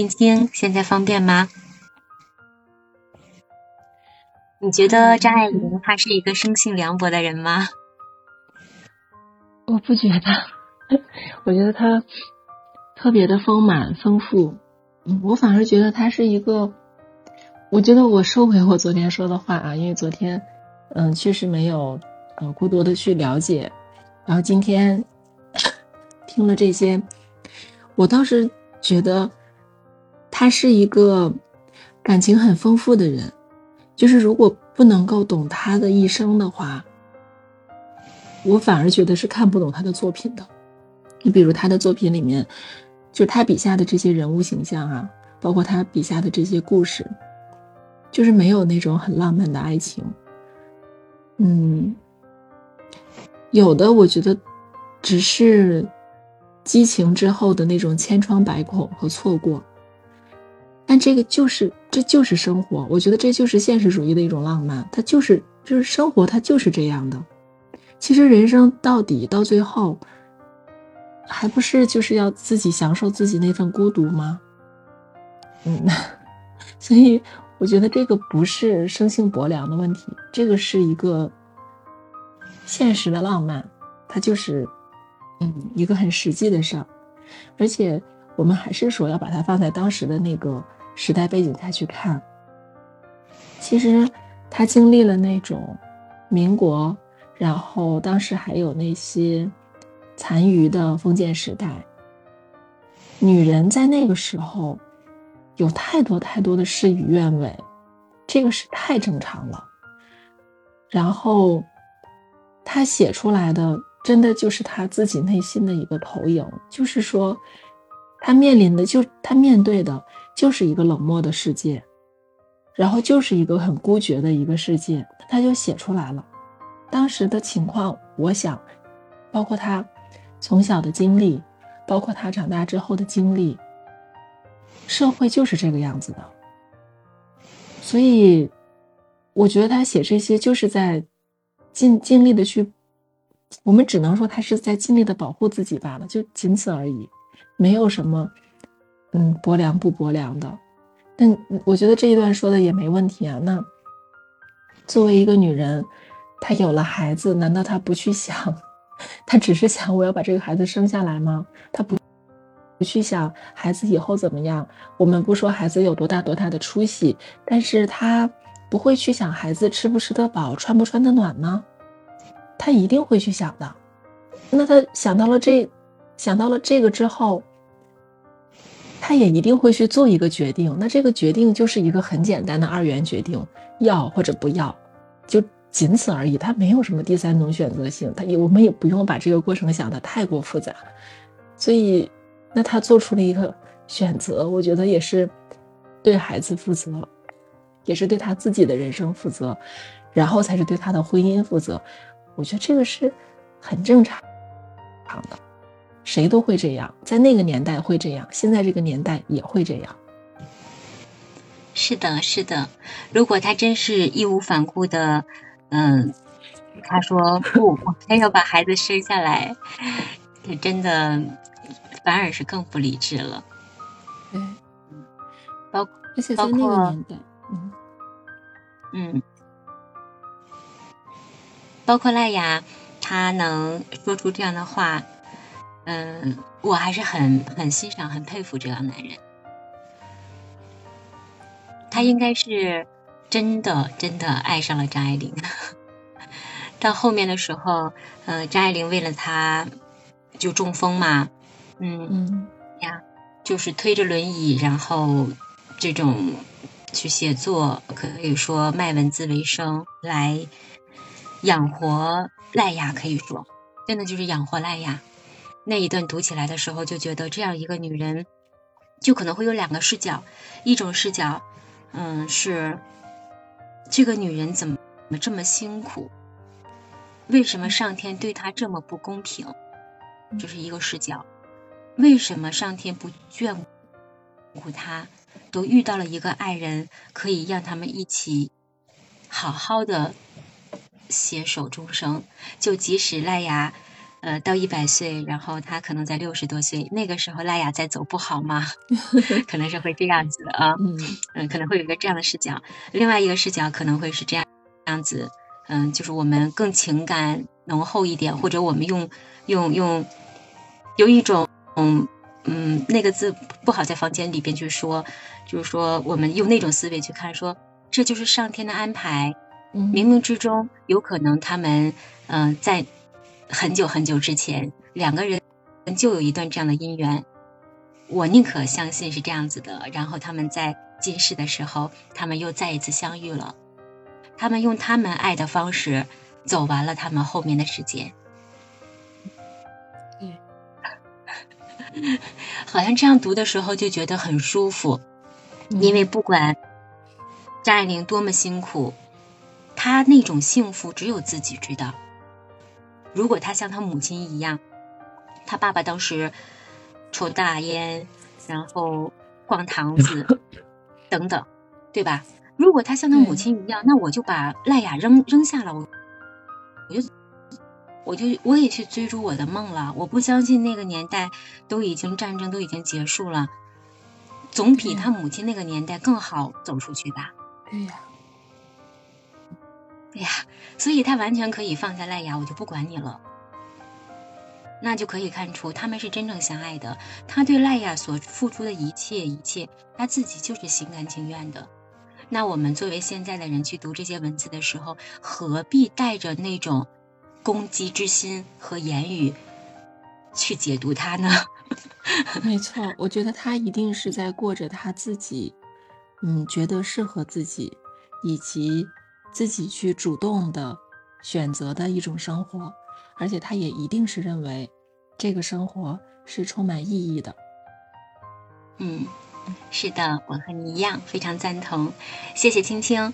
听听，现在方便吗？你觉得张爱玲她是一个生性凉薄的人吗？我不觉得，我觉得她特别的丰满丰富。我反而觉得她是一个，我觉得我收回我昨天说的话啊，因为昨天嗯确实没有呃过多的去了解，然后今天听了这些，我倒是觉得他是一个感情很丰富的人。就是如果不能够懂他的一生的话，我反而觉得是看不懂他的作品的。你比如他的作品里面，就他笔下的这些人物形象啊，包括他笔下的这些故事，就是没有那种很浪漫的爱情。嗯，有的我觉得只是激情之后的那种千疮百孔和错过。但这个就是这就是生活，我觉得这就是现实主义的一种浪漫，它就是就是生活，它就是这样的。其实人生到底到最后，还不是就是要自己享受自己那份孤独吗？嗯，所以我觉得这个不是生性薄凉的问题，这个是一个现实的浪漫，它就是嗯一个很实际的事儿，而且我们还是说要把它放在当时的那个。时代背景下去看，其实他经历了那种民国，然后当时还有那些残余的封建时代。女人在那个时候有太多太多的事与愿违，这个是太正常了。然后他写出来的，真的就是他自己内心的一个投影，就是说他面临的，就他面对的。就是一个冷漠的世界，然后就是一个很孤绝的一个世界，他就写出来了。当时的情况，我想，包括他从小的经历，包括他长大之后的经历，社会就是这个样子的。所以，我觉得他写这些就是在尽尽力的去，我们只能说他是在尽力的保护自己罢了，就仅此而已，没有什么。嗯，薄凉不薄凉的，但我觉得这一段说的也没问题啊。那作为一个女人，她有了孩子，难道她不去想？她只是想我要把这个孩子生下来吗？她不不去想孩子以后怎么样？我们不说孩子有多大多大的出息，但是她不会去想孩子吃不吃得饱，穿不穿得暖吗？她一定会去想的。那她想到了这，想到了这个之后。他也一定会去做一个决定，那这个决定就是一个很简单的二元决定，要或者不要，就仅此而已。他没有什么第三种选择性，他也我们也不用把这个过程想的太过复杂。所以，那他做出了一个选择，我觉得也是对孩子负责，也是对他自己的人生负责，然后才是对他的婚姻负责。我觉得这个是很正常的。谁都会这样，在那个年代会这样，现在这个年代也会这样。是的，是的。如果他真是义无反顾的，嗯，他说不，他要把孩子生下来，他真的反而是更不理智了。对，包而且在那个年代，嗯嗯，包括赖雅，他能说出这样的话。嗯，我还是很很欣赏、很佩服这个男人。他应该是真的、真的爱上了张爱玲。到后面的时候，呃，张爱玲为了他就中风嘛，嗯嗯呀，就是推着轮椅，然后这种去写作，可以说卖文字为生，来养活赖雅，可以说真的就是养活赖雅。那一段读起来的时候，就觉得这样一个女人，就可能会有两个视角。一种视角，嗯，是这个女人怎么这么辛苦？为什么上天对她这么不公平？这是一个视角。为什么上天不眷顾她？都遇到了一个爱人，可以让他们一起好好的携手终生。就即使赖雅。呃，到一百岁，然后他可能在六十多岁，那个时候赖雅在走，不好吗？可能是会这样子的啊，嗯嗯，可能会有一个这样的视角。另外一个视角可能会是这样这样子，嗯，就是我们更情感浓厚一点，或者我们用用用有一种嗯嗯那个字不好在房间里边去说，就是说我们用那种思维去看，说这就是上天的安排，嗯，冥冥之中有可能他们嗯、呃在很久很久之前两个人就有一段这样的姻缘，我宁可相信是这样子的。然后他们在今世的时候，他们又再一次相遇了，他们用他们爱的方式走完了他们后面的时间。嗯，好像这样读的时候就觉得很舒服，因为不管张爱玲多么辛苦，她那种幸福只有自己知道。如果他像他母亲一样，他爸爸当时抽大烟，然后逛堂子 等等，对吧？如果他像他母亲一样，那我就把赖雅扔扔下了，我我就我就我也去追逐我的梦了。我不相信那个年代都已经战争都已经结束了，总比他母亲那个年代更好走出去吧。对呀，对呀，所以他完全可以放下赖雅，我就不管你了。那就可以看出他们是真正相爱的。他对赖雅所付出的一切一切，他自己就是心甘情愿的。那我们作为现在的人去读这些文字的时候，何必带着那种攻击之心和言语去解读它呢？没错，我觉得他一定是在过着他自己，嗯，觉得适合自己，以及自己去主动的选择的一种生活，而且他也一定是认为这个生活是充满意义的。嗯，是的，我和你一样，非常赞同。谢谢青青。